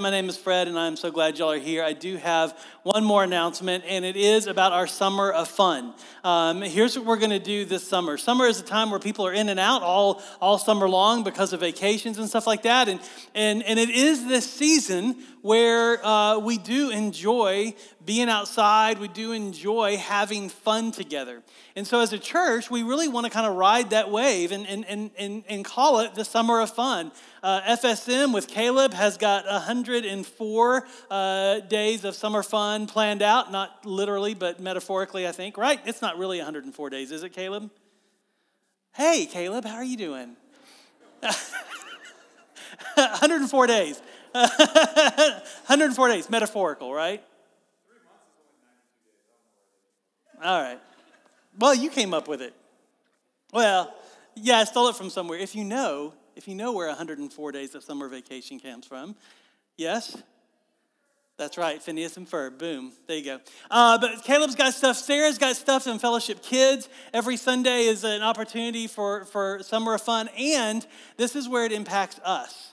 My name is Fred, and I'm so glad y'all are here. I do have one more announcement, and it is about our summer of fun. Um, here's what we're going to do this summer. Summer is a time where people are in and out all, all summer long because of vacations and stuff like that. And, and, and it is this season where uh, we do enjoy being outside, we do enjoy having fun together. And so, as a church, we really want to kind of ride that wave and, and, and, and, and call it the summer of fun. Uh, FSM with Caleb has got 104 uh, days of summer fun planned out, not literally, but metaphorically, I think, right? It's not really 104 days, is it, Caleb? Hey, Caleb, how are you doing? 104 days. 104 days, metaphorical, right? All right. Well, you came up with it. Well, yeah, I stole it from somewhere. If you know, if you know where 104 days of summer vacation comes from, yes? That's right, Phineas and Ferb. Boom. There you go. Uh, but Caleb's got stuff. Sarah's got stuff in Fellowship Kids. Every Sunday is an opportunity for, for summer of fun. And this is where it impacts us.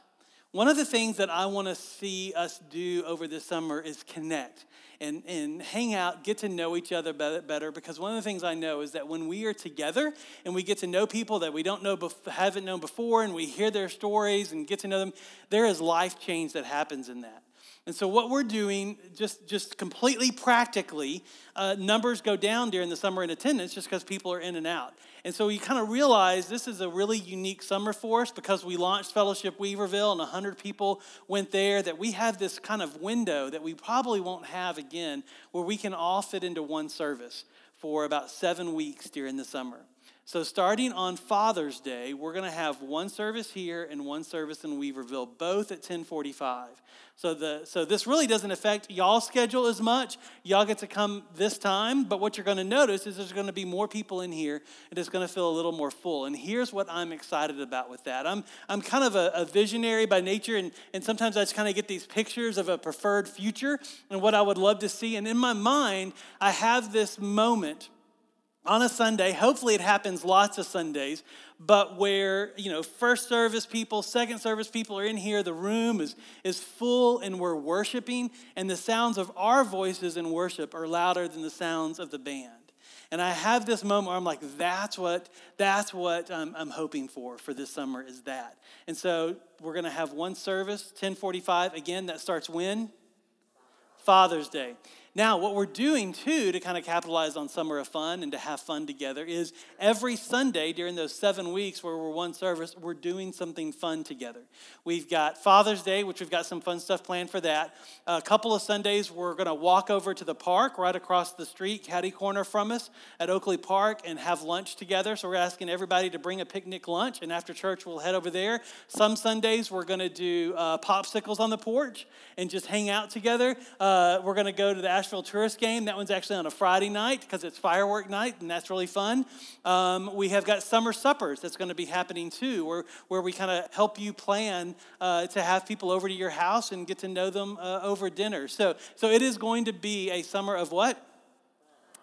One of the things that I want to see us do over this summer is connect and, and hang out, get to know each other better. Because one of the things I know is that when we are together and we get to know people that we don't know, haven't known before, and we hear their stories and get to know them, there is life change that happens in that. And so, what we're doing, just, just completely practically, uh, numbers go down during the summer in attendance just because people are in and out. And so, you kind of realize this is a really unique summer for us because we launched Fellowship Weaverville and 100 people went there, that we have this kind of window that we probably won't have again where we can all fit into one service for about seven weeks during the summer. So, starting on Father's Day, we're going to have one service here and one service in Weaverville, both at 1045. So, the, so this really doesn't affect y'all's schedule as much. Y'all get to come this time, but what you're going to notice is there's going to be more people in here and it's going to feel a little more full. And here's what I'm excited about with that. I'm, I'm kind of a, a visionary by nature, and, and sometimes I just kind of get these pictures of a preferred future and what I would love to see. And in my mind, I have this moment on a Sunday. Hopefully, it happens lots of Sundays, but where, you know, first service people, second service people are in here, the room is, is full and we're worshiping, and the sounds of our voices in worship are louder than the sounds of the band. And I have this moment where I'm like, that's what, that's what I'm, I'm hoping for for this summer is that. And so we're going to have one service, 1045. Again, that starts when? Father's Day. Now, what we're doing too to kind of capitalize on summer of fun and to have fun together is every Sunday during those seven weeks where we're one service, we're doing something fun together. We've got Father's Day, which we've got some fun stuff planned for that. A couple of Sundays, we're going to walk over to the park right across the street, caddy corner from us at Oakley Park, and have lunch together. So we're asking everybody to bring a picnic lunch, and after church, we'll head over there. Some Sundays, we're going to do uh, popsicles on the porch and just hang out together. Uh, we're going to go to the Asheville Tourist game. That one's actually on a Friday night because it's firework night, and that's really fun. Um, we have got summer suppers that's going to be happening too, where, where we kind of help you plan uh, to have people over to your house and get to know them uh, over dinner. So, so it is going to be a summer of what?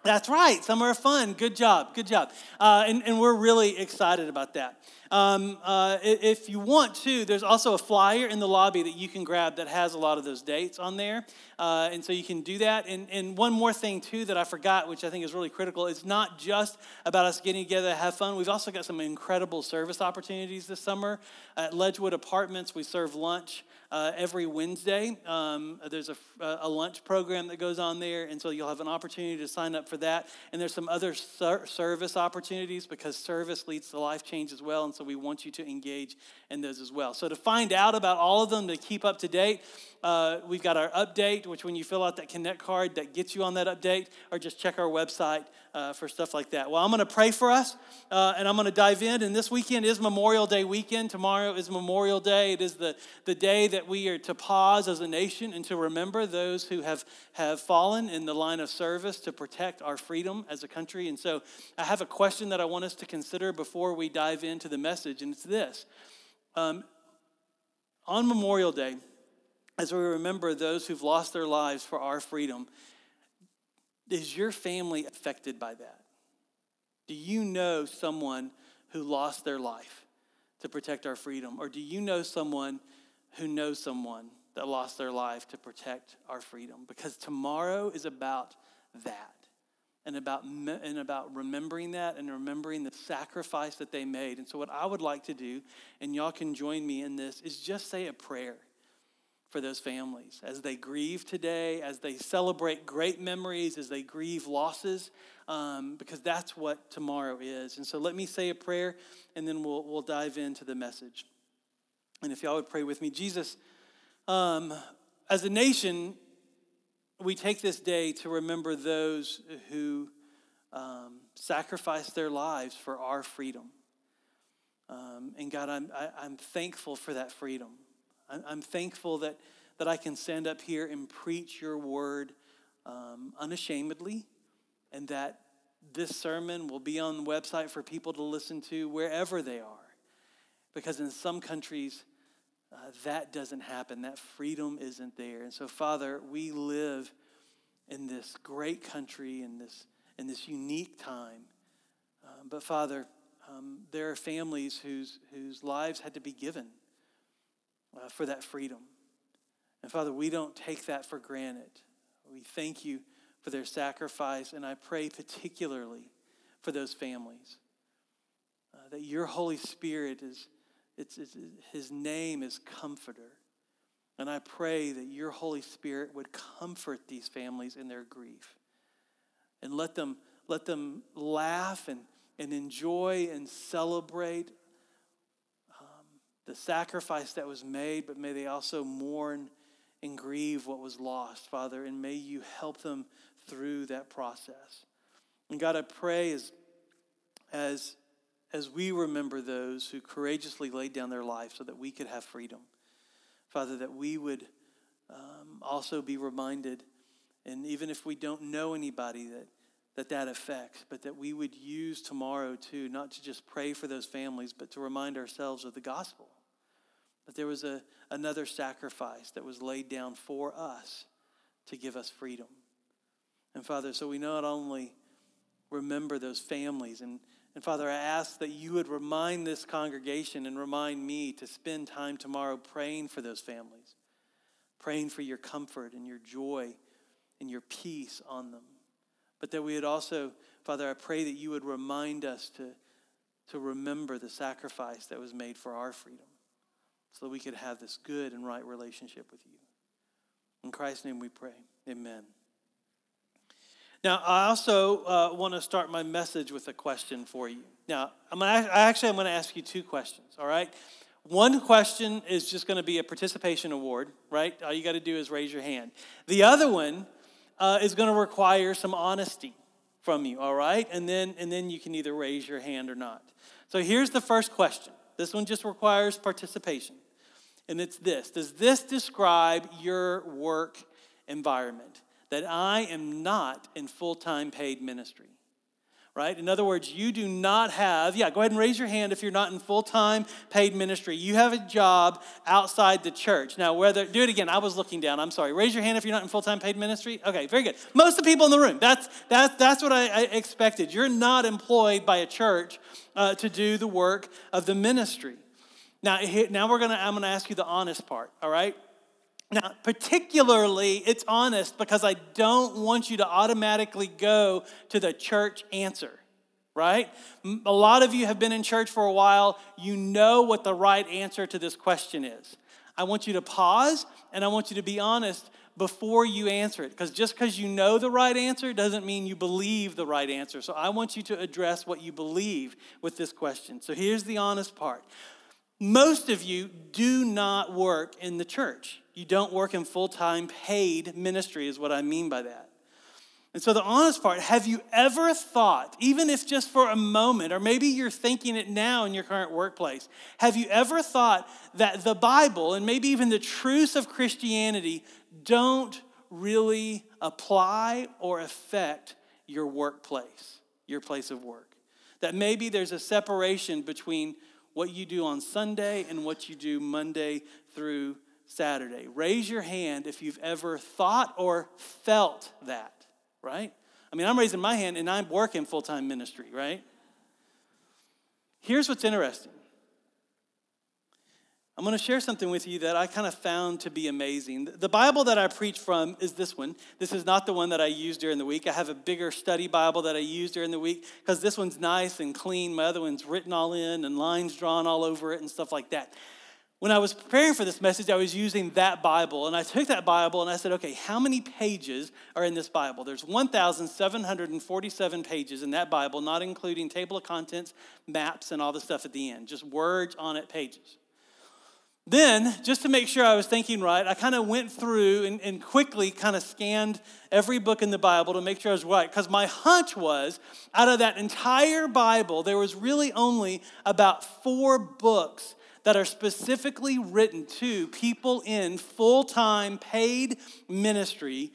That's right, summer of fun. Good job, good job. Uh, and, and we're really excited about that. Um, uh, if you want to, there's also a flyer in the lobby that you can grab that has a lot of those dates on there. Uh, and so you can do that. And, and one more thing, too, that I forgot, which I think is really critical, it's not just about us getting together to have fun. We've also got some incredible service opportunities this summer. At Ledgewood Apartments, we serve lunch uh, every Wednesday. Um, there's a, a, lunch program that goes on there, and so you'll have an opportunity to sign up for that. And there's some other ser- service opportunities because service leads to life change as well, and so we want you to engage in those as well. So to find out about all of them, to keep up to date, uh, we've got our update, which when you fill out that Connect card, that gets you on that update, or just check our website uh, for stuff like that. Well, I'm going to pray for us, uh, and I'm going to dive in. And this weekend is Memorial Day weekend. Tomorrow is Memorial Day. It is the, the day that we are to pause as a nation and to remember those who have, have fallen in the line of service to protect our freedom as a country. And so I have a question that I want us to consider before we dive into the message, and it's this. Um, on Memorial Day, as we remember those who've lost their lives for our freedom, is your family affected by that? Do you know someone who lost their life to protect our freedom? Or do you know someone who knows someone that lost their life to protect our freedom because tomorrow is about that and about and about remembering that and remembering the sacrifice that they made. And so what I would like to do and y'all can join me in this is just say a prayer for those families as they grieve today, as they celebrate great memories, as they grieve losses, um, because that's what tomorrow is. And so let me say a prayer and then we'll, we'll dive into the message. And if y'all would pray with me, Jesus, um, as a nation, we take this day to remember those who um, sacrificed their lives for our freedom. Um, and God, I'm, I, am i am thankful for that freedom. I'm, I'm, thankful that, that I can stand up here and preach your word um, unashamedly, and that this sermon will be on the website for people to listen to wherever they are. Because in some countries, uh, that doesn't happen. That freedom isn't there. And so, Father, we live in this great country, in this, in this unique time. Um, but, Father, um, there are families whose, whose lives had to be given uh, for that freedom. And, Father, we don't take that for granted. We thank you for their sacrifice, and I pray particularly for those families. Uh, that your Holy Spirit is it's, it's, his name is Comforter. And I pray that your Holy Spirit would comfort these families in their grief and let them, let them laugh and, and enjoy and celebrate um, the sacrifice that was made, but may they also mourn and grieve what was lost, Father, and may you help them through that process. And God, I pray as, as as we remember those who courageously laid down their life so that we could have freedom. Father, that we would um, also be reminded, and even if we don't know anybody that, that that affects, but that we would use tomorrow too, not to just pray for those families, but to remind ourselves of the gospel. That there was a, another sacrifice that was laid down for us to give us freedom. And Father, so we not only remember those families and and Father, I ask that you would remind this congregation and remind me to spend time tomorrow praying for those families, praying for your comfort and your joy and your peace on them. But that we would also, Father, I pray that you would remind us to, to remember the sacrifice that was made for our freedom so that we could have this good and right relationship with you. In Christ's name we pray. Amen. Now, I also uh, want to start my message with a question for you. Now, I'm gonna, actually, I'm going to ask you two questions, all right? One question is just going to be a participation award, right? All you got to do is raise your hand. The other one uh, is going to require some honesty from you, all right? And then, and then you can either raise your hand or not. So here's the first question. This one just requires participation. And it's this Does this describe your work environment? That I am not in full time paid ministry. Right? In other words, you do not have, yeah, go ahead and raise your hand if you're not in full time paid ministry. You have a job outside the church. Now, whether, do it again. I was looking down. I'm sorry. Raise your hand if you're not in full time paid ministry. Okay, very good. Most of the people in the room, that's, that's, that's what I, I expected. You're not employed by a church uh, to do the work of the ministry. Now, now we're gonna, I'm gonna ask you the honest part, all right? Now, particularly, it's honest because I don't want you to automatically go to the church answer, right? A lot of you have been in church for a while. You know what the right answer to this question is. I want you to pause and I want you to be honest before you answer it because just because you know the right answer doesn't mean you believe the right answer. So I want you to address what you believe with this question. So here's the honest part most of you do not work in the church. You don't work in full time paid ministry, is what I mean by that. And so, the honest part have you ever thought, even if just for a moment, or maybe you're thinking it now in your current workplace, have you ever thought that the Bible and maybe even the truths of Christianity don't really apply or affect your workplace, your place of work? That maybe there's a separation between what you do on Sunday and what you do Monday through Saturday. Raise your hand if you've ever thought or felt that, right? I mean, I'm raising my hand and I'm working full time ministry, right? Here's what's interesting I'm going to share something with you that I kind of found to be amazing. The Bible that I preach from is this one. This is not the one that I use during the week. I have a bigger study Bible that I use during the week because this one's nice and clean. My other one's written all in and lines drawn all over it and stuff like that. When I was preparing for this message, I was using that Bible, and I took that Bible and I said, okay, how many pages are in this Bible? There's 1,747 pages in that Bible, not including table of contents, maps, and all the stuff at the end, just words on it, pages. Then, just to make sure I was thinking right, I kind of went through and, and quickly kind of scanned every book in the Bible to make sure I was right. Because my hunch was out of that entire Bible, there was really only about four books that are specifically written to people in full time paid ministry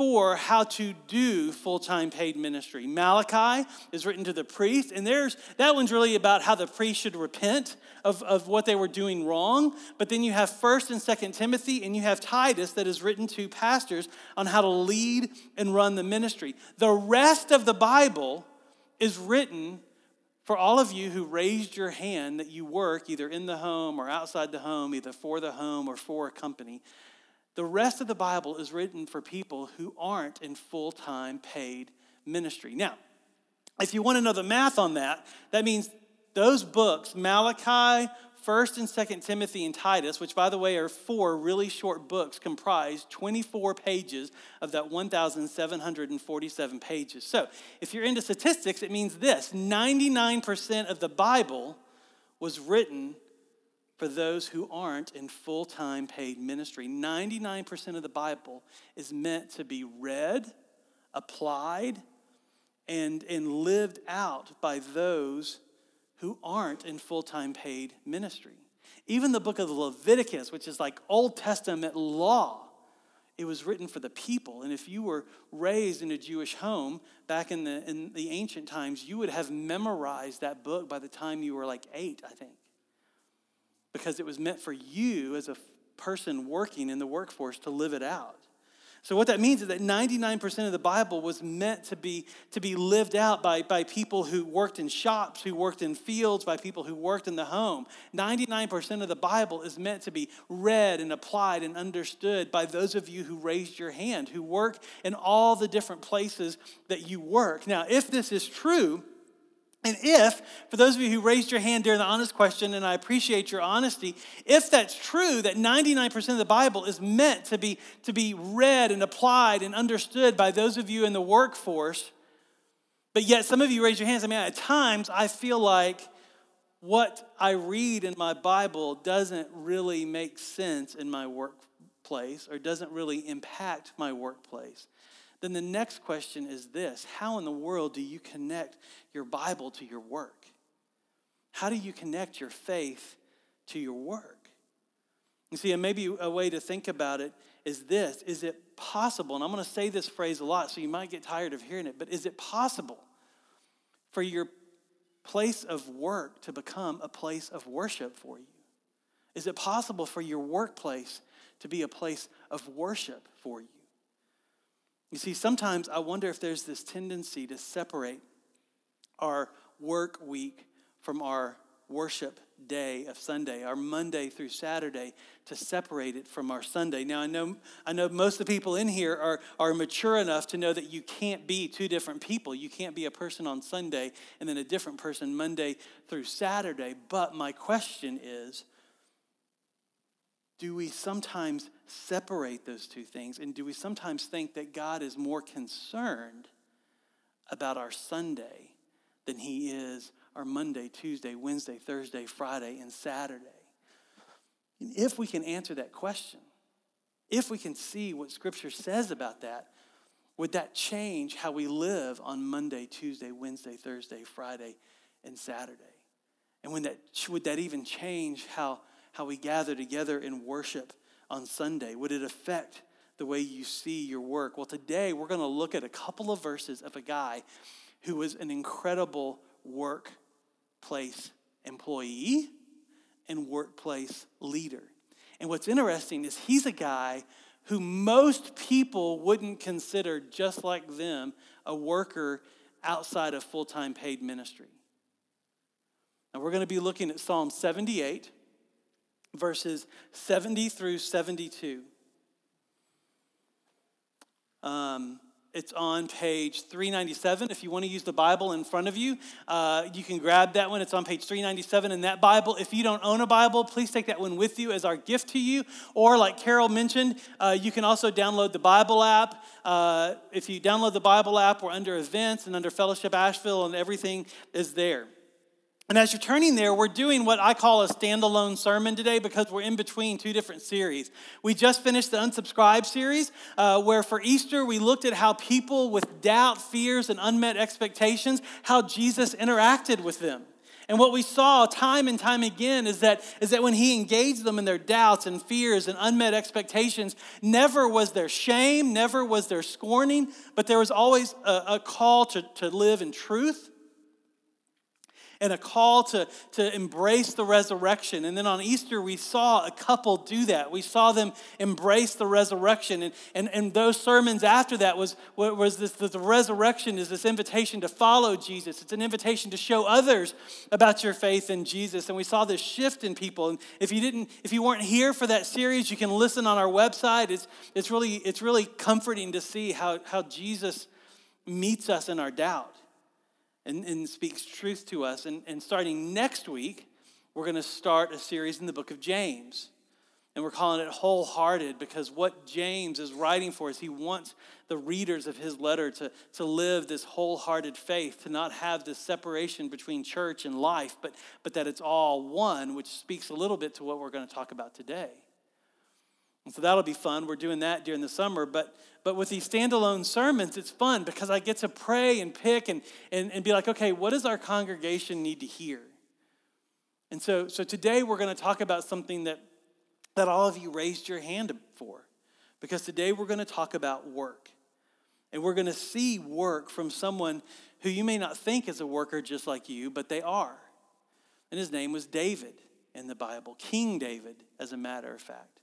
for how to do full-time paid ministry. Malachi is written to the priest, and there's that one's really about how the priest should repent of, of what they were doing wrong. But then you have first and second Timothy, and you have Titus that is written to pastors on how to lead and run the ministry. The rest of the Bible is written for all of you who raised your hand that you work either in the home or outside the home, either for the home or for a company. The rest of the Bible is written for people who aren't in full time paid ministry. Now, if you want to know the math on that, that means those books, Malachi, 1st and 2nd Timothy and Titus, which by the way are four really short books, comprise 24 pages of that 1,747 pages. So if you're into statistics, it means this 99% of the Bible was written for those who aren't in full time paid ministry. 99% of the Bible is meant to be read, applied, and, and lived out by those who aren't in full time paid ministry. Even the book of Leviticus, which is like Old Testament law, it was written for the people. And if you were raised in a Jewish home back in the, in the ancient times, you would have memorized that book by the time you were like eight, I think because it was meant for you as a person working in the workforce to live it out. So, what that means is that 99% of the Bible was meant to be, to be lived out by, by people who worked in shops, who worked in fields, by people who worked in the home. 99% of the Bible is meant to be read and applied and understood by those of you who raised your hand, who work in all the different places that you work. Now, if this is true, and if, for those of you who raised your hand during the honest question, and I appreciate your honesty, if that's true, that 99% of the Bible is meant to be, to be read and applied and understood by those of you in the workforce, but yet some of you raise your hands, I mean, at times I feel like what I read in my Bible doesn't really make sense in my workplace or doesn't really impact my workplace then the next question is this How in the world do you connect your Bible to your work? How do you connect your faith to your work? You see, and maybe a way to think about it is this Is it possible, and I'm going to say this phrase a lot, so you might get tired of hearing it, but is it possible for your place of work to become a place of worship for you? Is it possible for your workplace to be a place of worship for you? You see, sometimes I wonder if there's this tendency to separate our work week from our worship day of Sunday, our Monday through Saturday, to separate it from our Sunday. Now, I know, I know most of the people in here are, are mature enough to know that you can't be two different people. You can't be a person on Sunday and then a different person Monday through Saturday. But my question is do we sometimes separate those two things? And do we sometimes think that God is more concerned about our Sunday than he is our Monday, Tuesday, Wednesday, Thursday, Friday, and Saturday? And if we can answer that question, if we can see what Scripture says about that, would that change how we live on Monday, Tuesday, Wednesday, Thursday, Friday, and Saturday? And when that, would that even change how how we gather together in worship on Sunday? Would it affect the way you see your work? Well, today we're going to look at a couple of verses of a guy who was an incredible workplace employee and workplace leader. And what's interesting is he's a guy who most people wouldn't consider, just like them, a worker outside of full time paid ministry. Now, we're going to be looking at Psalm 78 verses 70 through 72. Um, it's on page 397. If you want to use the Bible in front of you, uh, you can grab that one. It's on page 397 in that Bible. If you don't own a Bible, please take that one with you as our gift to you. Or, like Carol mentioned, uh, you can also download the Bible app. Uh, if you download the Bible app, we're under events and under Fellowship Asheville, and everything is there. And as you're turning there, we're doing what I call a standalone sermon today because we're in between two different series. We just finished the Unsubscribe series, uh, where for Easter we looked at how people with doubt, fears, and unmet expectations, how Jesus interacted with them. And what we saw time and time again is that, is that when he engaged them in their doubts and fears and unmet expectations, never was there shame, never was there scorning, but there was always a, a call to, to live in truth and a call to, to embrace the resurrection. And then on Easter, we saw a couple do that. We saw them embrace the resurrection. And, and, and those sermons after that was, was this the resurrection is this invitation to follow Jesus. It's an invitation to show others about your faith in Jesus. And we saw this shift in people. And if you didn't, if you weren't here for that series, you can listen on our website. It's, it's, really, it's really comforting to see how, how Jesus meets us in our doubt and, and speaks truth to us. And, and starting next week, we're going to start a series in the book of James. And we're calling it wholehearted because what James is writing for us, he wants the readers of his letter to, to live this wholehearted faith, to not have this separation between church and life, but, but that it's all one, which speaks a little bit to what we're going to talk about today. And so that'll be fun. We're doing that during the summer. But, but with these standalone sermons, it's fun because I get to pray and pick and, and, and be like, okay, what does our congregation need to hear? And so, so today we're going to talk about something that, that all of you raised your hand for. Because today we're going to talk about work. And we're going to see work from someone who you may not think is a worker just like you, but they are. And his name was David in the Bible, King David, as a matter of fact.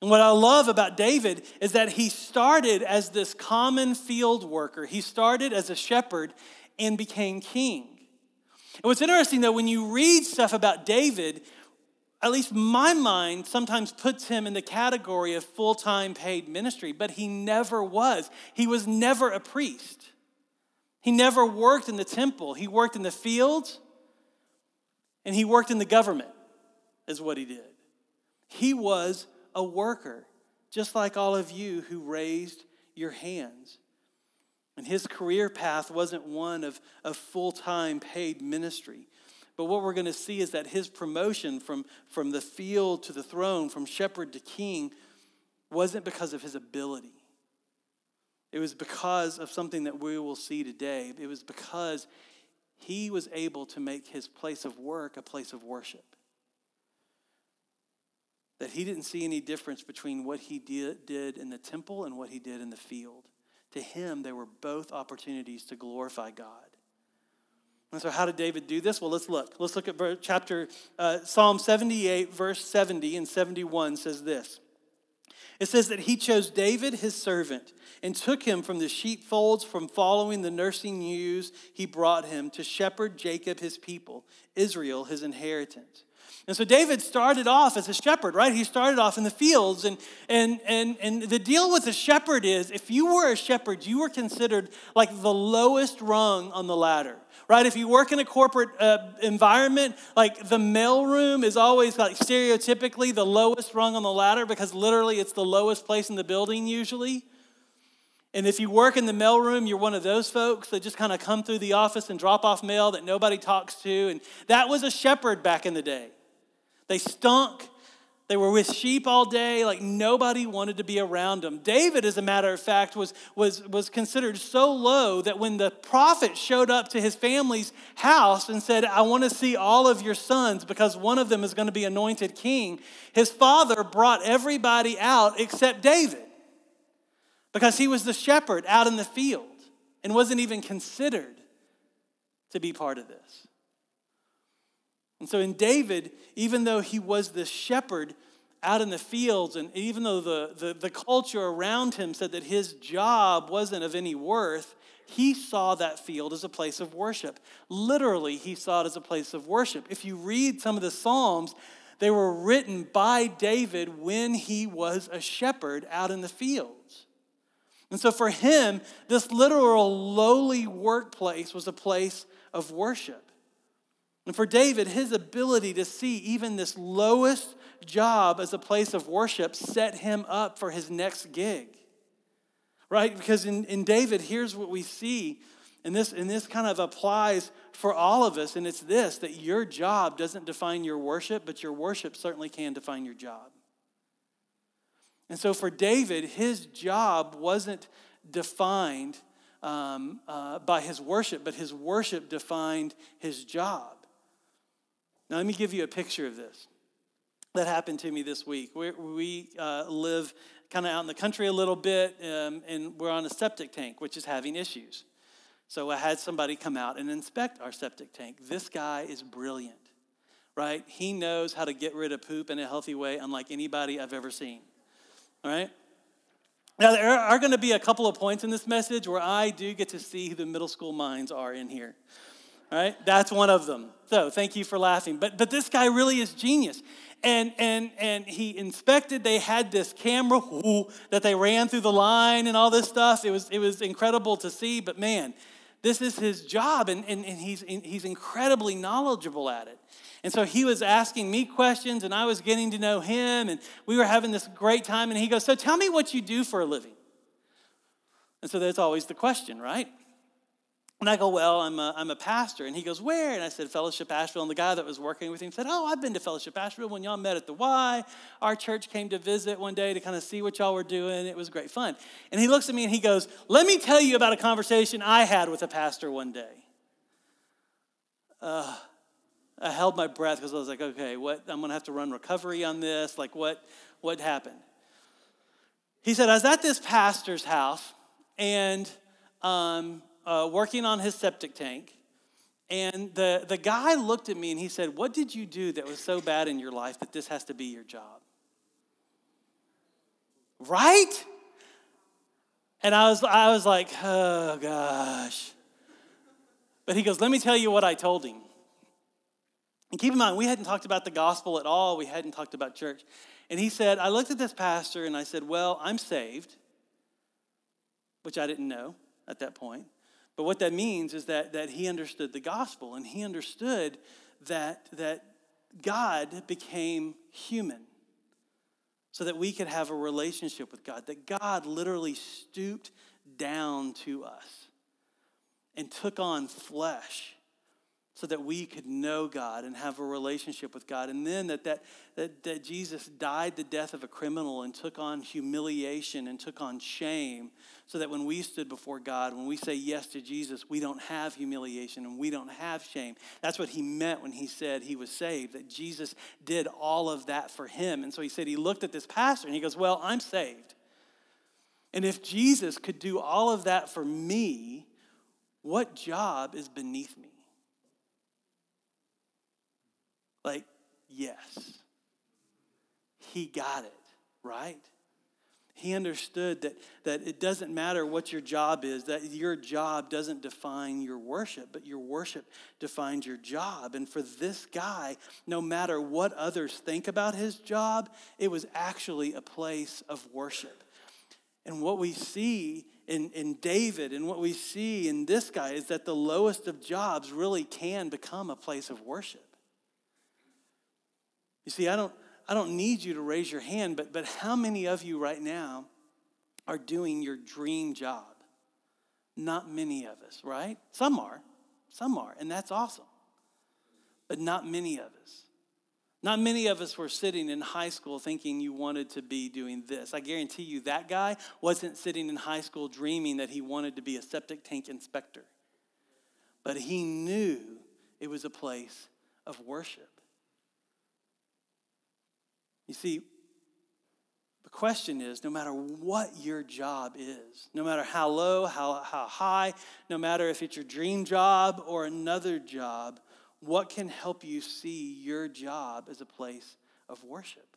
And what I love about David is that he started as this common field worker. He started as a shepherd and became king. And what's interesting though, when you read stuff about David, at least my mind sometimes puts him in the category of full time paid ministry, but he never was. He was never a priest. He never worked in the temple. He worked in the fields and he worked in the government, is what he did. He was a worker, just like all of you who raised your hands. And his career path wasn't one of, of full time paid ministry. But what we're going to see is that his promotion from, from the field to the throne, from shepherd to king, wasn't because of his ability. It was because of something that we will see today. It was because he was able to make his place of work a place of worship that he didn't see any difference between what he did, in the temple and what he did in the field. To him, they were both opportunities to glorify God. And so, how did David do this? Well, let's look. Let's look at chapter uh, Psalm 78, verse 70 and 71 says this. It says that he chose David, his servant, and took him from the sheepfolds, from following the nursing ewes. He brought him to shepherd Jacob, his people, Israel, his inheritance. And so David started off as a shepherd, right? He started off in the fields. And, and, and, and the deal with a shepherd is if you were a shepherd, you were considered like the lowest rung on the ladder, right? If you work in a corporate uh, environment, like the mailroom is always like stereotypically the lowest rung on the ladder because literally it's the lowest place in the building usually. And if you work in the mailroom, you're one of those folks that just kind of come through the office and drop off mail that nobody talks to. And that was a shepherd back in the day. They stunk. They were with sheep all day, like nobody wanted to be around them. David, as a matter of fact, was, was, was considered so low that when the prophet showed up to his family's house and said, I want to see all of your sons because one of them is going to be anointed king, his father brought everybody out except David because he was the shepherd out in the field and wasn't even considered to be part of this. And so in David, even though he was the shepherd out in the fields, and even though the, the, the, culture around him said that his job wasn't of any worth, he saw that field as a place of worship. Literally, he saw it as a place of worship. If you read some of the Psalms, They were written by David when he was a shepherd out in the fields. And so for him, this literal lowly workplace was a place of worship. And for David, his ability to see even this lowest job as a place of worship set him up for his next gig. Right? Because in, in David, here's what we see, and this, and this kind of applies for all of us, and it's this that your job doesn't define your worship, but your worship certainly can define your job. And so for David, his job wasn't defined um, uh, by his worship, but his worship defined his job. Now, let me give you a picture of this that happened to me this week. we we uh, live kind of out in the country a little bit, um, and we're on a septic tank, which is having issues. So I had somebody come out and inspect our septic tank. This guy is brilliant, right? He knows how to get rid of poop in a healthy way, unlike anybody I've ever seen, all right? Now, there are going to be a couple of points in this message where I do get to see who the middle school minds are in here. Right? That's one of them. So thank you for laughing. But, but this guy really is genius. And, and, and he inspected, they had this camera ooh, that they ran through the line and all this stuff. It was, it was incredible to see, but man, this is his job, and, and, and he's, he's incredibly knowledgeable at it. And so he was asking me questions, and I was getting to know him, and we were having this great time. And he goes, So tell me what you do for a living. And so there's always the question, right? And I go, Well, I'm a, I'm a pastor. And he goes, Where? And I said, Fellowship Asheville. And the guy that was working with him said, Oh, I've been to Fellowship Asheville when y'all met at the Y. Our church came to visit one day to kind of see what y'all were doing. It was great fun. And he looks at me and he goes, Let me tell you about a conversation I had with a pastor one day. Uh, I held my breath because I was like, okay, what? I'm going to have to run recovery on this. Like, what, what happened? He said, I was at this pastor's house and um, uh, working on his septic tank. And the, the guy looked at me and he said, What did you do that was so bad in your life that this has to be your job? Right? And I was, I was like, Oh gosh. But he goes, Let me tell you what I told him. And keep in mind, we hadn't talked about the gospel at all, we hadn't talked about church. And he said, I looked at this pastor and I said, Well, I'm saved, which I didn't know at that point. But what that means is that, that he understood the gospel and he understood that, that God became human so that we could have a relationship with God, that God literally stooped down to us and took on flesh so that we could know God and have a relationship with God. And then that, that, that, that Jesus died the death of a criminal and took on humiliation and took on shame so that when we stood before God, when we say yes to Jesus, we don't have humiliation and we don't have shame. That's what he meant when he said he was saved, that Jesus did all of that for him. And so he said, he looked at this pastor and he goes, Well, I'm saved. And if Jesus could do all of that for me, what job is beneath me? Like, yes. He got it, right? He understood that, that it doesn't matter what your job is, that your job doesn't define your worship, but your worship defines your job. And for this guy, no matter what others think about his job, it was actually a place of worship. And what we see in, in David and what we see in this guy is that the lowest of jobs really can become a place of worship. You see, I don't, I don't need you to raise your hand, but, but how many of you right now are doing your dream job? Not many of us, right? Some are. Some are, and that's awesome. But not many of us. Not many of us were sitting in high school thinking you wanted to be doing this. I guarantee you that guy wasn't sitting in high school dreaming that he wanted to be a septic tank inspector. But he knew it was a place of worship. You see, the question is no matter what your job is, no matter how low, how, how high, no matter if it's your dream job or another job, what can help you see your job as a place of worship?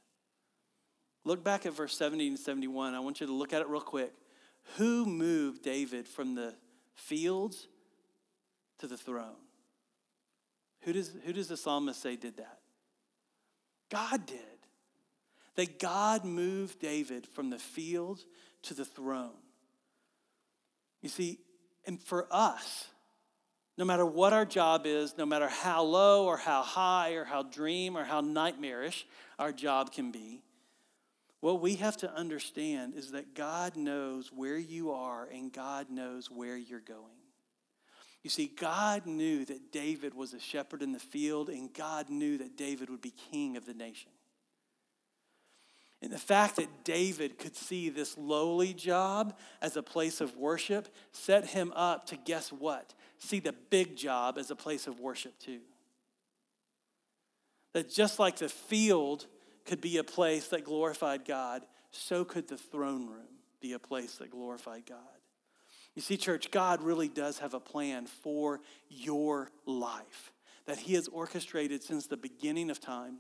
Look back at verse 70 and 71. I want you to look at it real quick. Who moved David from the fields to the throne? Who does, who does the psalmist say did that? God did. That God moved David from the field to the throne. You see, and for us, no matter what our job is, no matter how low or how high or how dream or how nightmarish our job can be, what we have to understand is that God knows where you are and God knows where you're going. You see, God knew that David was a shepherd in the field, and God knew that David would be king of the nation. And the fact that David could see this lowly job as a place of worship set him up to guess what? See the big job as a place of worship too. That just like the field could be a place that glorified God, so could the throne room be a place that glorified God. You see, church, God really does have a plan for your life that He has orchestrated since the beginning of time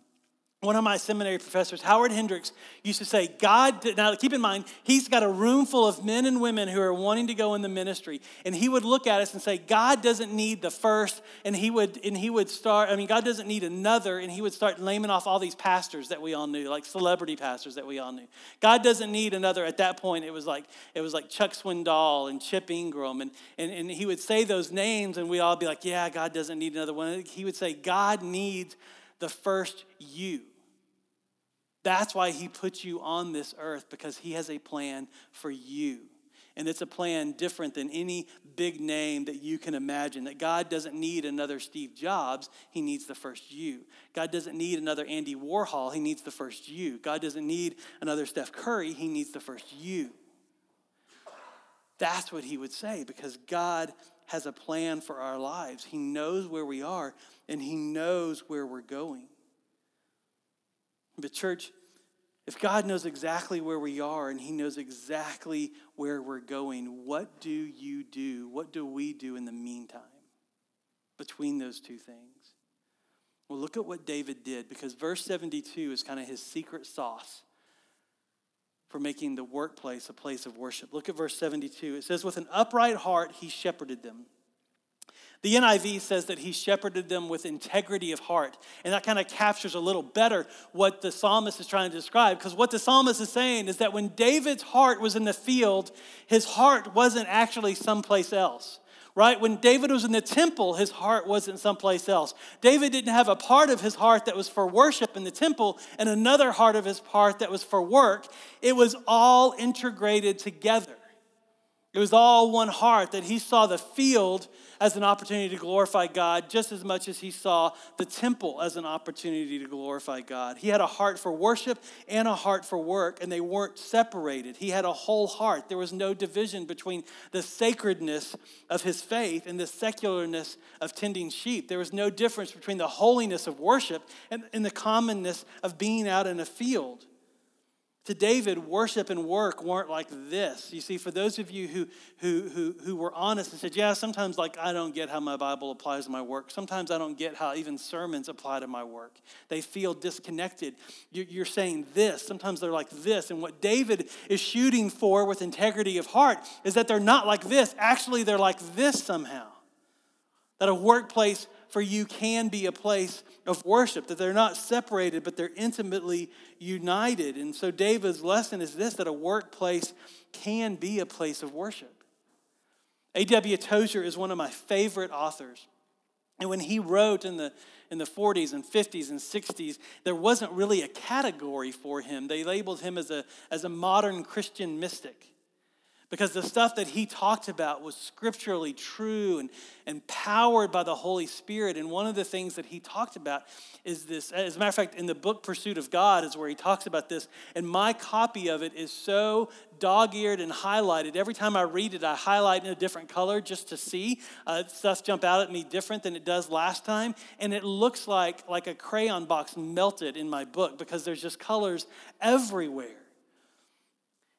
one of my seminary professors, Howard Hendricks, used to say, God, did, now keep in mind, he's got a room full of men and women who are wanting to go in the ministry. And he would look at us and say, God doesn't need the first, and he would, and he would start, I mean, God doesn't need another, and he would start naming off all these pastors that we all knew, like celebrity pastors that we all knew. God doesn't need another. At that point, it was like, it was like Chuck Swindoll and Chip Ingram, and, and, and he would say those names, and we'd all be like, yeah, God doesn't need another one. He would say, God needs the first you. That's why he put you on this earth because he has a plan for you. And it's a plan different than any big name that you can imagine. That God doesn't need another Steve Jobs, He needs the first you. God doesn't need another Andy Warhol, He needs the first you. God doesn't need another Steph Curry, He needs the first you. That's what He would say because God has a plan for our lives. He knows where we are and He knows where we're going. But, church, if God knows exactly where we are and He knows exactly where we're going, what do you do? What do we do in the meantime between those two things? Well, look at what David did because verse 72 is kind of his secret sauce for making the workplace a place of worship. Look at verse 72. It says, With an upright heart, he shepherded them the NIV says that he shepherded them with integrity of heart. And that kind of captures a little better what the psalmist is trying to describe. Because what the psalmist is saying is that when David's heart was in the field, his heart wasn't actually someplace else. Right? When David was in the temple, his heart wasn't someplace else. David didn't have a part of his heart that was for worship in the temple and another heart of his heart that was for work. It was all integrated together. It was all one heart that he saw the field as an opportunity to glorify God just as much as he saw the temple as an opportunity to glorify God. He had a heart for worship and a heart for work, and they weren't separated. He had a whole heart. There was no division between the sacredness of his faith and the secularness of tending sheep. There was no difference between the holiness of worship and, and the commonness of being out in a field. To David, worship and work weren't like this. You see, for those of you who, who, who, who were honest and said, Yeah, sometimes like I don't get how my Bible applies to my work. Sometimes I don't get how even sermons apply to my work. They feel disconnected. You're saying this. Sometimes they're like this. And what David is shooting for with integrity of heart is that they're not like this. Actually, they're like this somehow. That a workplace for you can be a place of worship, that they're not separated, but they're intimately united. And so David's lesson is this that a workplace can be a place of worship. A.W. Tozer is one of my favorite authors. And when he wrote in the, in the 40s and 50s and 60s, there wasn't really a category for him. They labeled him as a, as a modern Christian mystic because the stuff that he talked about was scripturally true and empowered by the Holy Spirit. And one of the things that he talked about is this. As a matter of fact, in the book Pursuit of God is where he talks about this. And my copy of it is so dog eared and highlighted. Every time I read it, I highlight in a different color just to see uh, stuff jump out at me different than it does last time. And it looks like, like a crayon box melted in my book because there's just colors everywhere.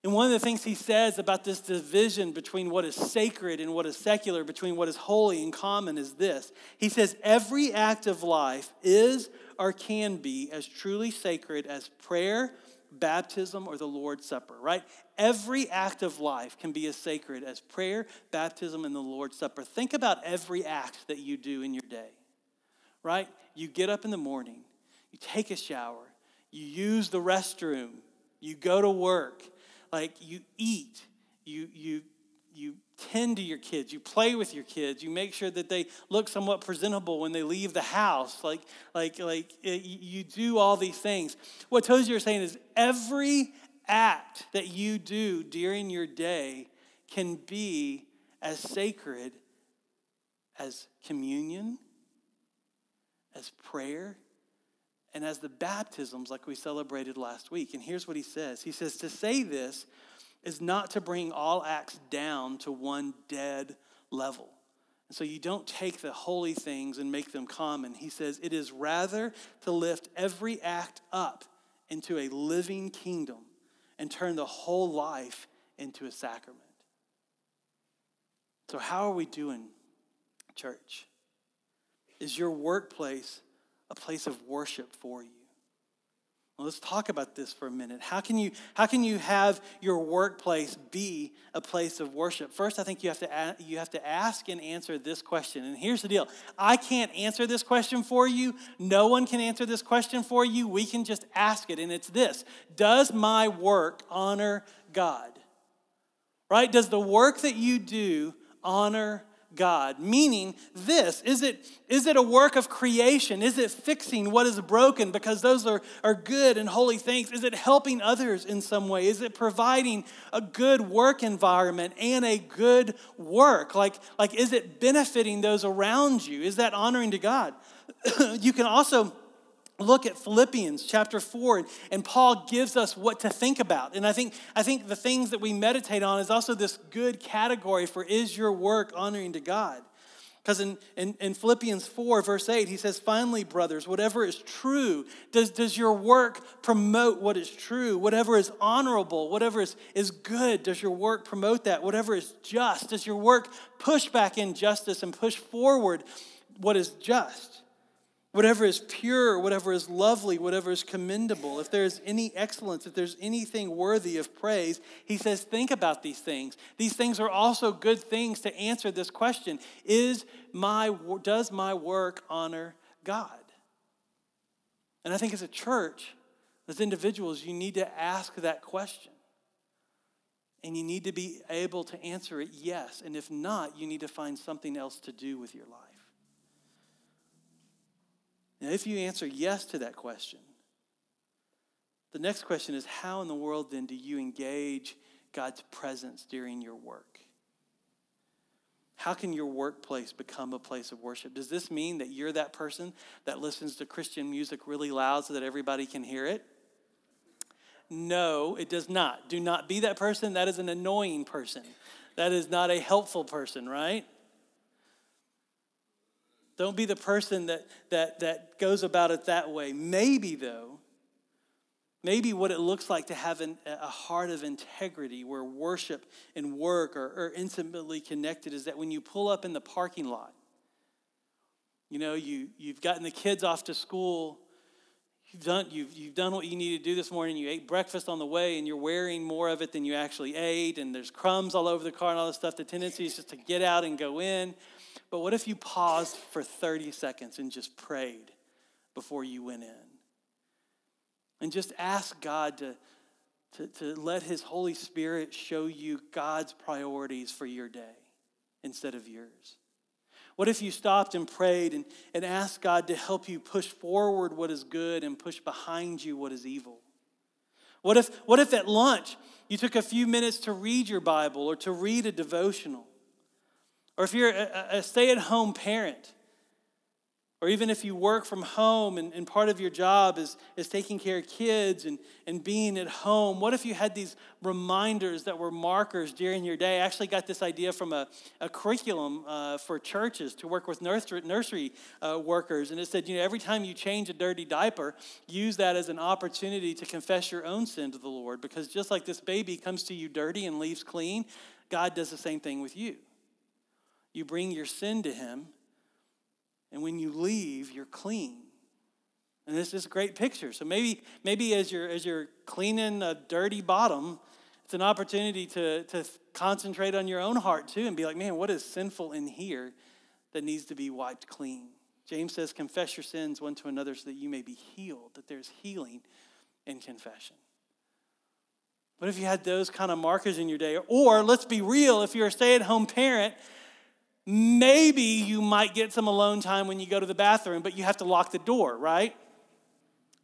And one of the things he says about this division between what is sacred and what is secular, between what is holy and common, is this. He says, Every act of life is or can be as truly sacred as prayer, baptism, or the Lord's Supper, right? Every act of life can be as sacred as prayer, baptism, and the Lord's Supper. Think about every act that you do in your day, right? You get up in the morning, you take a shower, you use the restroom, you go to work, like you eat, you, you, you tend to your kids, you play with your kids, you make sure that they look somewhat presentable when they leave the house. Like, like, like it, you do all these things. What Tozer is saying is every act that you do during your day can be as sacred as communion, as prayer, and as the baptisms like we celebrated last week. And here's what he says He says, To say this is not to bring all acts down to one dead level. And so you don't take the holy things and make them common. He says, It is rather to lift every act up into a living kingdom and turn the whole life into a sacrament. So, how are we doing, church? Is your workplace a place of worship for you? Well, let's talk about this for a minute. How can you how can you have your workplace be a place of worship? First, I think you have to you have to ask and answer this question. And here's the deal. I can't answer this question for you. No one can answer this question for you. We can just ask it and it's this. Does my work honor God? Right? Does the work that you do honor God. Meaning this is it, is it a work of creation? Is it fixing what is broken because those are, are good and holy things? Is it helping others in some way? Is it providing a good work environment and a good work? Like, like is it benefiting those around you? Is that honoring to God? you can also look at Philippians chapter 4 and Paul gives us what to think about. And I think I think the things that we meditate on is also this good category for is your work honoring to God? Because in, in, in, Philippians 4, verse 8, he says, Finally, brothers, whatever is true, does, does your work promote what is true? Whatever is honorable, whatever is, is good, does your work promote that? Whatever is just, does your work push back injustice and push forward what is just? Whatever is pure, whatever is lovely, whatever is commendable, if there's any excellence, if there's anything worthy of praise, he says, think about these things. These things are also good things to answer this question Is my, Does my work honor God? And I think as a church, as individuals, you need to ask that question. And you need to be able to answer it yes. And if not, you need to find something else to do with your life. Now, if you answer yes to that question, the next question is how in the world then do you engage God's presence during your work? How can your workplace become a place of worship? Does this mean that you're that person that listens to Christian music really loud so that everybody can hear it? No, it does not. Do not be that person. That is an annoying person. That is not a helpful person, right? Don't be the person that, that, that goes about it that way. Maybe, though, maybe what it looks like to have an, a heart of integrity where worship and work are, are intimately connected is that when you pull up in the parking lot, you know, you, you've gotten the kids off to school, you've done, you've, you've done what you need to do this morning, you ate breakfast on the way, and you're wearing more of it than you actually ate, and there's crumbs all over the car and all this stuff. The tendency is just to get out and go in. But what if you paused for 30 seconds and just prayed before you went in? And just ask God to, to, to let His Holy Spirit show you God's priorities for your day instead of yours. What if you stopped and prayed and, and asked God to help you push forward what is good and push behind you what is evil? What if, what if at lunch you took a few minutes to read your Bible or to read a devotional? Or if you're a, a stay at home parent, or even if you work from home and, and part of your job is, is taking care of kids and, and being at home, what if you had these reminders that were markers during your day? I actually got this idea from a, a curriculum uh, for churches to work with nursery, nursery uh, workers. And it said, you know, every time you change a dirty diaper, use that as an opportunity to confess your own sin to the Lord. Because just like this baby comes to you dirty and leaves clean, God does the same thing with you. You bring your sin to Him, and when you leave, you're clean. And this is a great picture. So maybe, maybe as you're as you're cleaning a dirty bottom, it's an opportunity to, to concentrate on your own heart too and be like, man, what is sinful in here that needs to be wiped clean? James says, confess your sins one to another so that you may be healed, that there's healing in confession? What if you had those kind of markers in your day? Or let's be real, if you're a stay at home parent, maybe you might get some alone time when you go to the bathroom, but you have to lock the door, right?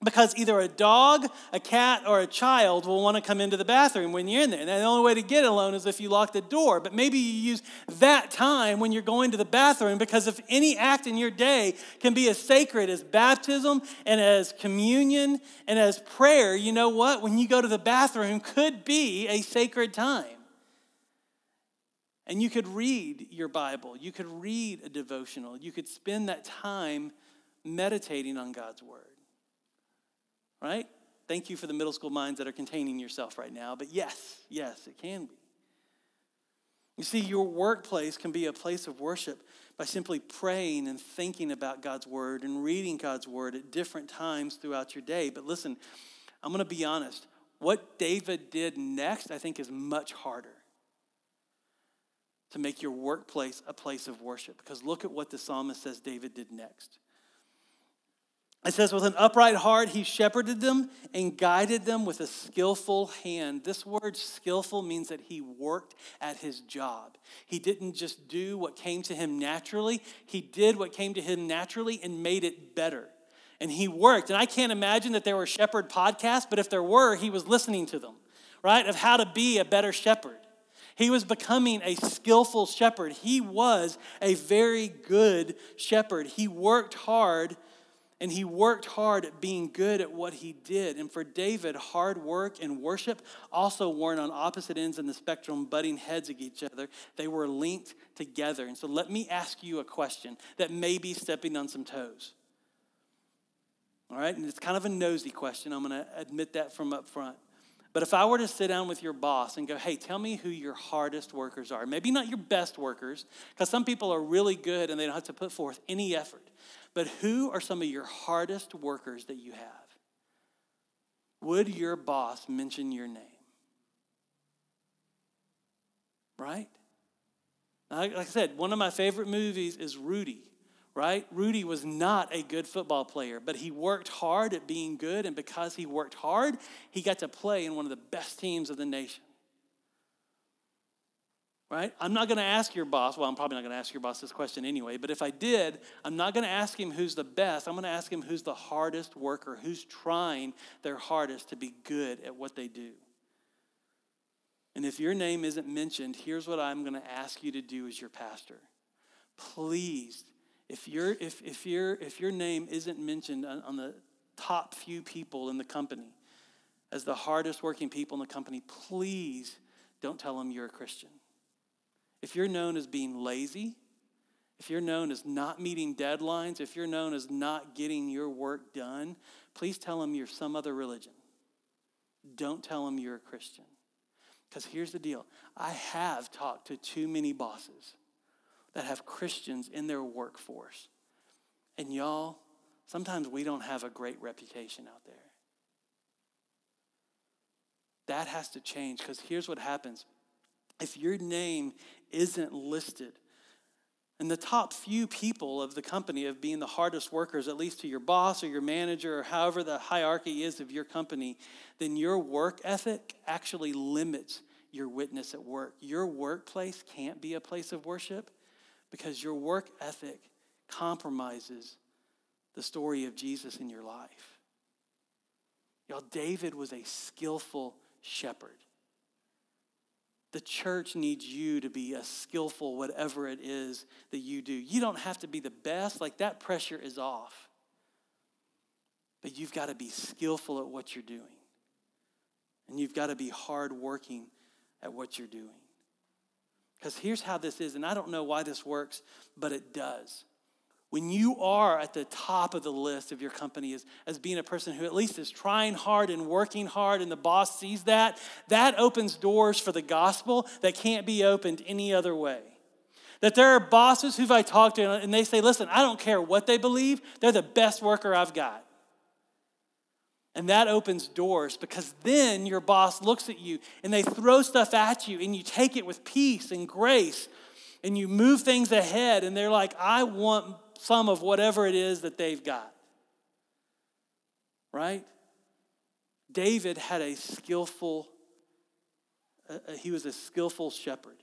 Because either a dog, a cat, or a child will want to come into the bathroom when you're in there. And the only way to get alone is if you lock the door. But maybe you use that time when you're going to the bathroom because if any act in your day can be as sacred as baptism and as communion and as prayer, you know what? When you go to the bathroom could be a sacred time. And you could read your Bible, you could read a devotional, you could spend that time meditating on God's Word right? Thank you for the middle school minds that are containing yourself right now. But yes, yes, it can be. You see, your workplace can be a place of worship by simply praying and thinking about God's word and reading God's word at different times throughout your day. But listen, I'm going to be honest. What David did next, I think, is much harder to make your workplace a place of worship. Because look at what the psalmist says David did next. It says, with an upright heart, he shepherded them and guided them with a skillful hand. This word skillful means that he worked at his job. He didn't just do what came to him naturally, he did what came to him naturally and made it better. And he worked. And I can't imagine that there were shepherd podcasts, but if there were, he was listening to them, right? Of how to be a better shepherd. He was becoming a skillful shepherd. He was a very good shepherd. He worked hard and he worked hard at being good at what he did. And for David, hard work and worship also weren't on opposite ends in the spectrum, butting heads at each other. They were linked together. And so let me ask you a question that may be stepping on some toes. All right, and it's kind of a nosy question. I'm going to admit that from up front. But if I were to sit down with your boss and go, hey, tell me who your hardest workers are, maybe not your best workers, because some people are really good and they don't have to put forth any effort. But who are some of your hardest workers that you have? Would your boss mention your name? Right? Like I said, one of my favorite movies is Rudy, right? Rudy was not a good football player, but he worked hard at being good, and because he worked hard, he got to play in one of the best teams of the nation right? I'm not going to ask your boss, well, I'm probably not going to ask your boss this question anyway, but if I did, I'm not going to ask him who's the best. I'm going to ask him who's the hardest worker, who's trying their hardest to be good at what they do. And if your name isn't mentioned, here's what I'm going to ask you to do as your pastor. Please, if, you if, if, your if your name isn't mentioned on, on the top few people in the company as the hardest working people in the company, please don't tell them you're a Christian. If you're known as being lazy, if you're known as not meeting deadlines, if you're known as not getting your work done, please tell them you're some other religion. Don't tell them you're a Christian. Because here's the deal I have talked to too many bosses that have Christians in their workforce. And y'all, sometimes we don't have a great reputation out there. That has to change because here's what happens if your name isn't listed in the top few people of the company of being the hardest workers, at least to your boss or your manager or however the hierarchy is of your company, then your work ethic actually limits your witness at work. Your workplace can't be a place of worship because your work ethic compromises the story of Jesus in your life. Y'all, David was a skillful shepherd. The church needs you to be a skillful, whatever it is that you do. You don't have to be the best, like that pressure is off. But you've got to be skillful at what you're doing. And you've got to be hardworking at what you're doing. Because here's how this is, and I don't know why this works, but it does when you are at the top of the list of your company as, as being a person who at least is trying hard and working hard and the boss sees that, that opens doors for the gospel that can't be opened any other way. That there are bosses who I talk to and they say, listen, I don't care what they believe, they're the best worker I've got. And that opens doors because then your boss looks at you and they throw stuff at you and you take it with peace and grace and you move things ahead and they're like, I want some of whatever it is that they've got. Right? David had a skillful, uh, uh, he was a skillful shepherd.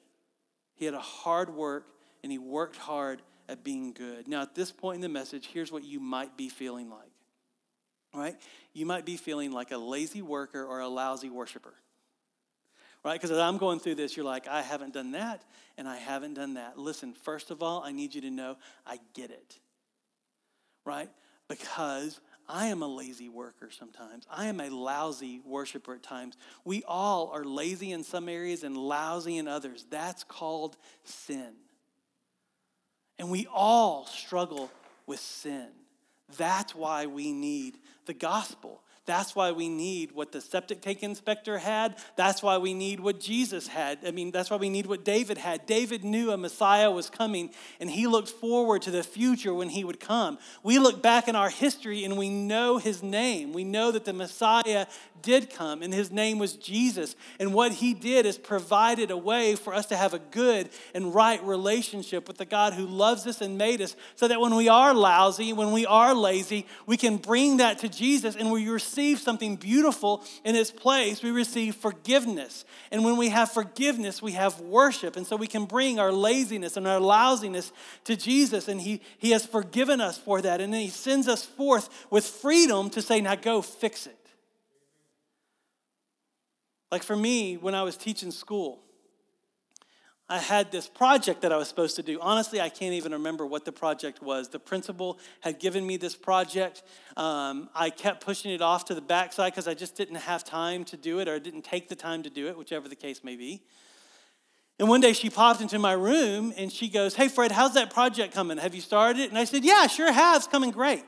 He had a hard work and he worked hard at being good. Now, at this point in the message, here's what you might be feeling like. Right? You might be feeling like a lazy worker or a lousy worshiper. Right? Because as I'm going through this, you're like, I haven't done that and I haven't done that. Listen, first of all, I need you to know I get it. Right? Because I am a lazy worker sometimes. I am a lousy worshiper at times. We all are lazy in some areas and lousy in others. That's called sin. And we all struggle with sin. That's why we need the gospel. That's why we need what the septic tank inspector had. That's why we need what Jesus had. I mean, that's why we need what David had. David knew a Messiah was coming, and he looked forward to the future when he would come. We look back in our history and we know his name. We know that the Messiah did come, and his name was Jesus. And what he did is provided a way for us to have a good and right relationship with the God who loves us and made us, so that when we are lousy, when we are lazy, we can bring that to Jesus and we receive receive something beautiful in its place. We receive forgiveness. And when we have forgiveness, we have worship. And so we can bring our laziness and our lousiness to Jesus. And He, he has forgiven us for that. And then He sends us forth with freedom to say, now go fix it. Like for me, when I was teaching school, I had this project that I was supposed to do. Honestly, I can't even remember what the project was. The principal had given me this project. Um, I kept pushing it off to the backside because I just didn't have time to do it or I didn't take the time to do it, whichever the case may be. And one day she popped into my room and she goes, Hey, Fred, how's that project coming? Have you started it? And I said, Yeah, sure have. It's coming great.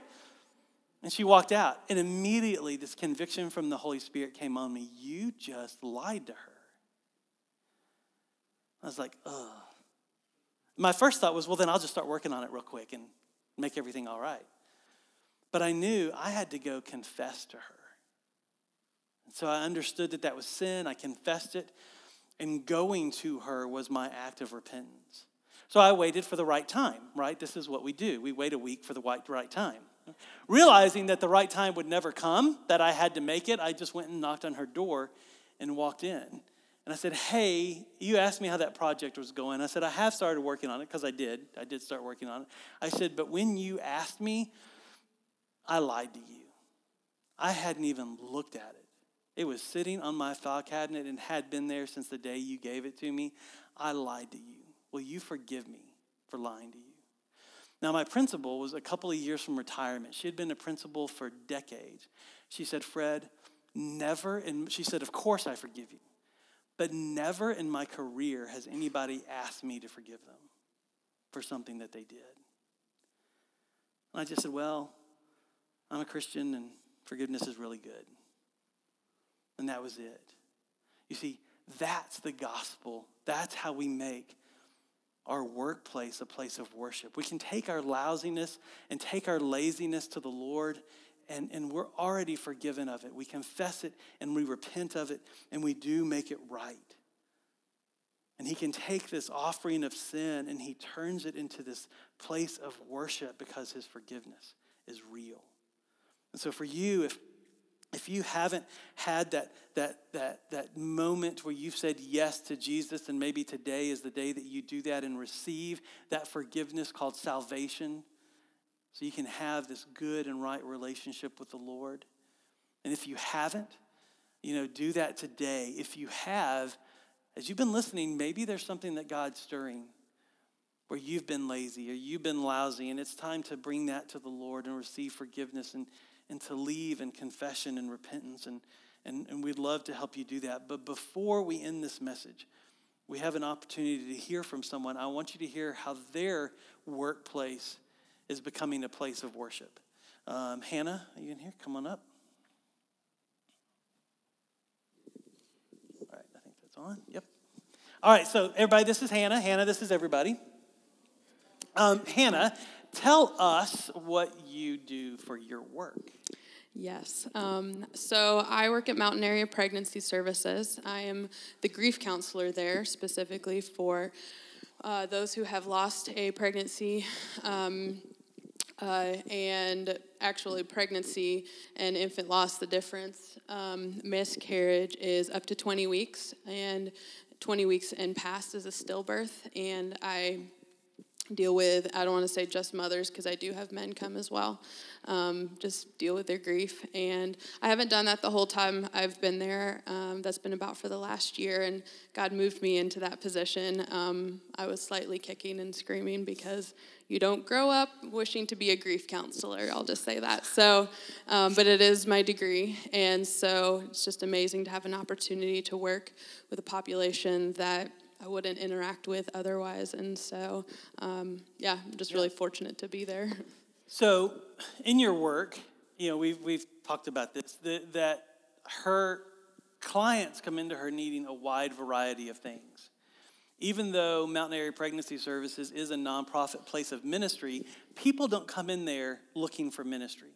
And she walked out. And immediately this conviction from the Holy Spirit came on me. You just lied to her. I was like, ugh. My first thought was, well, then I'll just start working on it real quick and make everything all right. But I knew I had to go confess to her. And so I understood that that was sin. I confessed it. And going to her was my act of repentance. So I waited for the right time, right? This is what we do. We wait a week for the right time. Realizing that the right time would never come, that I had to make it, I just went and knocked on her door and walked in. And I said, Hey, you asked me how that project was going. I said, I have started working on it because I did. I did start working on it. I said, But when you asked me, I lied to you. I hadn't even looked at it. It was sitting on my file cabinet and had been there since the day you gave it to me. I lied to you. Will you forgive me for lying to you? Now, my principal was a couple of years from retirement. She had been a principal for decades. She said, Fred, never, and she said, Of course I forgive you. But never in my career has anybody asked me to forgive them for something that they did. And I just said, Well, I'm a Christian and forgiveness is really good. And that was it. You see, that's the gospel. That's how we make our workplace a place of worship. We can take our lousiness and take our laziness to the Lord and, and we're already forgiven of it. We confess it and we repent of it and we do make it right. And he can take this offering of sin and he turns it into this place of worship because his forgiveness is real. And so for you, if if you haven't had that, that, that, that moment where you've said yes to Jesus, and maybe today is the day that you do that and receive that forgiveness called salvation, so you can have this good and right relationship with the Lord. And if you haven't, you know, do that today. If you have, as you've been listening, maybe there's something that God's stirring where you've been lazy or you've been lousy, and it's time to bring that to the Lord and receive forgiveness and, and to leave in confession and repentance. And, and, and we'd love to help you do that. But before we end this message, we have an opportunity to hear from someone. I want you to hear how their workplace is becoming a place of worship. Um, Hannah, are you in here? Come on up. All right, I think that's on. Yep. All right, so everybody, this is Hannah. Hannah, this is everybody. Um, Hannah, tell us what you do for your work. Yes. Um, so I work at Mountain Area Pregnancy Services. I am the grief counselor there specifically for uh, those who have lost a pregnancy um, Uh, and actually, pregnancy and infant loss, the difference, um, miscarriage is up to 20 weeks, and 20 weeks and past is a stillbirth. And I deal with, I don't want to say just mothers because I do have men come as well, um, just deal with their grief. And I haven't done that the whole time I've been there. Um, that's been about for the last year, and God moved me into that position. Um, I was slightly kicking and screaming because you don't grow up wishing to be a grief counselor, I'll just say that. So, um, but it is my degree, and so it's just amazing to have an opportunity to work with a population that I wouldn't interact with otherwise. And so, um, yeah, I'm just really fortunate to be there. So, in your work, you know, we've, we've talked about this, that, that her clients come into her needing a wide variety of things. Even though Mountain Area Pregnancy Services is a nonprofit place of ministry, people don't come in there looking for ministry.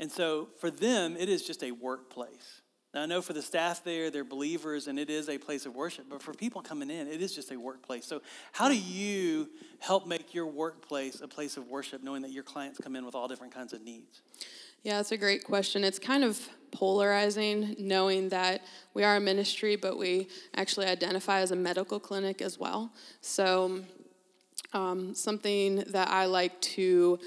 And so for them, it is just a workplace. Now, I know for the staff there, they're believers and it is a place of worship, but for people coming in, it is just a workplace. So, how do you help make your workplace a place of worship, knowing that your clients come in with all different kinds of needs? Yeah, that's a great question. It's kind of polarizing knowing that we are a ministry, but we actually identify as a medical clinic as well. So, um, something that I like to,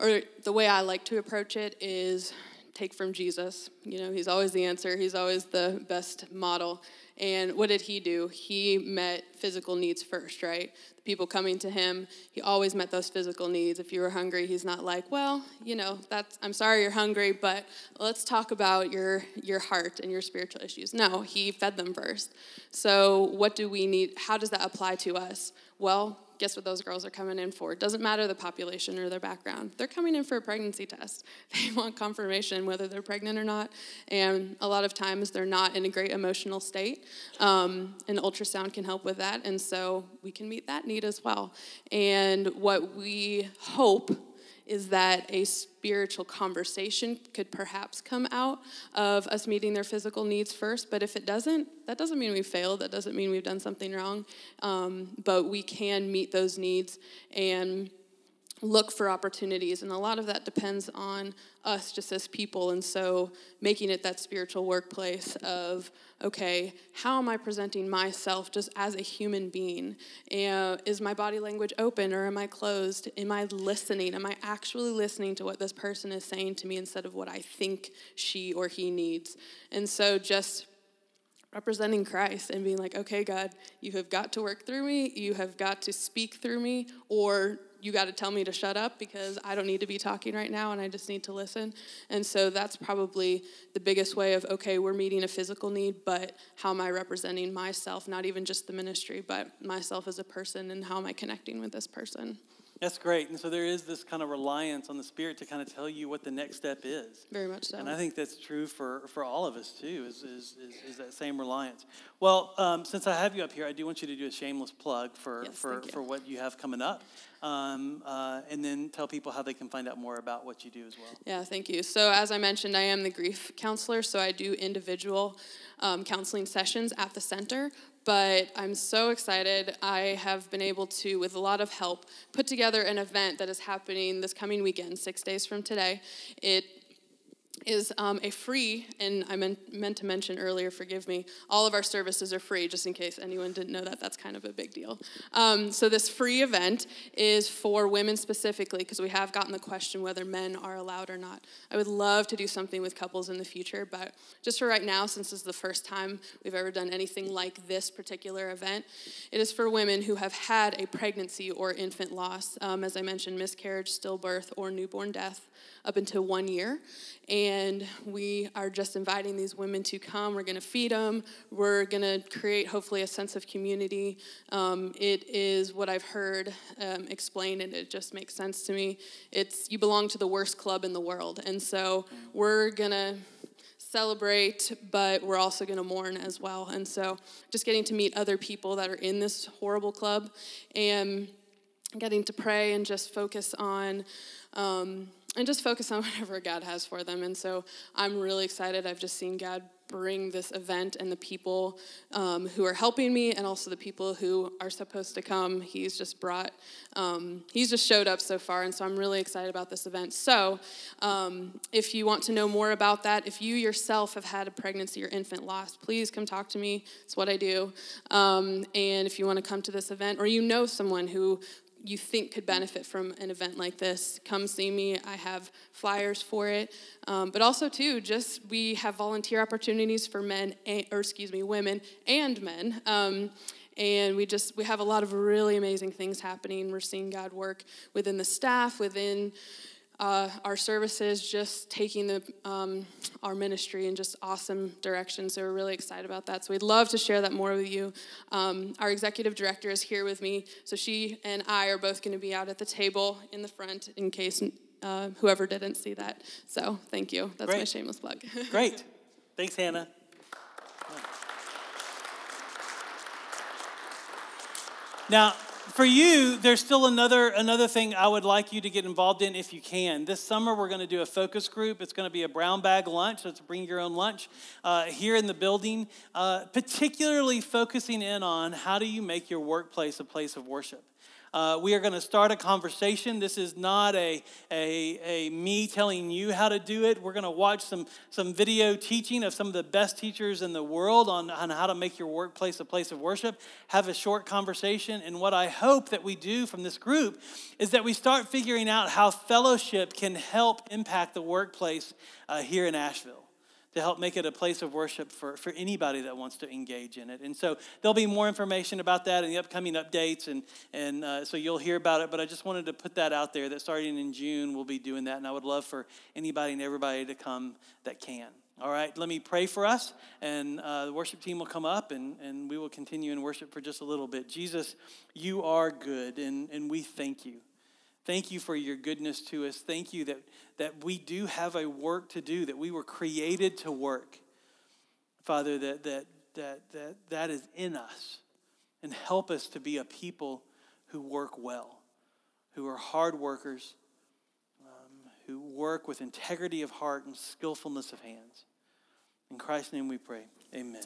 or the way I like to approach it is take from Jesus. You know, he's always the answer, he's always the best model. And what did he do? He met physical needs first, right? The people coming to him, he always met those physical needs. If you were hungry, he's not like, well, you know, that's I'm sorry you're hungry, but let's talk about your your heart and your spiritual issues. No, he fed them first. So what do we need? How does that apply to us? Well, guess what those girls are coming in for? It doesn't matter the population or their background. They're coming in for a pregnancy test. They want confirmation whether they're pregnant or not. And a lot of times they're not in a great emotional state. Um, and ultrasound can help with that. And so we can meet that need as well. And what we hope is that a spiritual conversation could perhaps come out of us meeting their physical needs first. But if it doesn't, that doesn't mean we failed. That doesn't mean we've done something wrong. Um, but we can meet those needs and look for opportunities. And a lot of that depends on us just as people. And so making it that spiritual workplace of, okay, how am I presenting myself just as a human being? And is my body language open or am I closed? Am I listening? Am I actually listening to what this person is saying to me instead of what I think she or he needs? And so just representing Christ and being like, okay, God, you have got to work through me, you have got to speak through me, or you got to tell me to shut up because I don't need to be talking right now and I just need to listen. And so that's probably the biggest way of okay, we're meeting a physical need, but how am I representing myself, not even just the ministry, but myself as a person and how am I connecting with this person? That's great. And so there is this kind of reliance on the Spirit to kind of tell you what the next step is. Very much so. And I think that's true for, for all of us too, is, is, is, is that same reliance. Well, um, since I have you up here, I do want you to do a shameless plug for, yes, for, for what you have coming up. Um, uh, and then tell people how they can find out more about what you do as well. Yeah, thank you. So, as I mentioned, I am the grief counselor, so I do individual um, counseling sessions at the center. But I'm so excited. I have been able to, with a lot of help, put together an event that is happening this coming weekend, six days from today. It is um, a free, and I meant, meant to mention earlier, forgive me, all of our services are free, just in case anyone didn't know that. That's kind of a big deal. Um, so, this free event is for women specifically, because we have gotten the question whether men are allowed or not. I would love to do something with couples in the future, but just for right now, since this is the first time we've ever done anything like this particular event, it is for women who have had a pregnancy or infant loss, um, as I mentioned, miscarriage, stillbirth, or newborn death up until one year. And we are just inviting these women to come. We're going to feed them. We're going to create, hopefully, a sense of community. Um, it is what I've heard um, explained, and it just makes sense to me. It's you belong to the worst club in the world. And so we're going to celebrate, but we're also going to mourn as well. And so just getting to meet other people that are in this horrible club and getting to pray and just focus on. Um, and just focus on whatever God has for them. And so I'm really excited. I've just seen God bring this event and the people um, who are helping me and also the people who are supposed to come. He's just brought, um, he's just showed up so far, and so I'm really excited about this event. So, um, if you want to know more about that, if you yourself have had a pregnancy or infant loss, please come talk to me. It's what I do. Um, and if you want to come to this event, or you know someone who you think could benefit from an event like this, come see me. I have flyers for it. Um, but also, too, just we have volunteer opportunities for men, and, or excuse me, women and men. Um, and we just we have a lot of really amazing things happening. We're seeing God work within the staff, within uh, our services just taking the, um, our ministry in just awesome direction. So we're really excited about that. So we'd love to share that more with you. Um, our executive director is here with me. So she and I are both going to be out at the table in the front in case uh, whoever didn't see that. So thank you. That's Great. my shameless plug. Great. Thanks, Hannah. Now, for you, there's still another another thing I would like you to get involved in if you can. This summer, we're going to do a focus group. It's going to be a brown bag lunch. Let's bring your own lunch uh, here in the building, uh, particularly focusing in on how do you make your workplace a place of worship. Uh, we are going to start a conversation. This is not a, a, a me telling you how to do it. We're going to watch some, some video teaching of some of the best teachers in the world on, on how to make your workplace a place of worship, have a short conversation. And what I hope that we do from this group is that we start figuring out how fellowship can help impact the workplace uh, here in Asheville to help make it a place of worship for, for anybody that wants to engage in it. And so there'll be more information about that in the upcoming updates, and, and uh, so you'll hear about it. But I just wanted to put that out there that starting in June, we'll be doing that. And I would love for anybody and everybody to come that can. All right, let me pray for us, and uh, the worship team will come up, and, and we will continue in worship for just a little bit. Jesus, you are good, and, and we thank you. Thank you for your goodness to us. Thank you that, that we do have a work to do, that we were created to work. Father, that, that, that, that, that is in us. And help us to be a people who work well, who are hard workers, um, who work with integrity of heart and skillfulness of hands. In Christ's name we pray. Amen.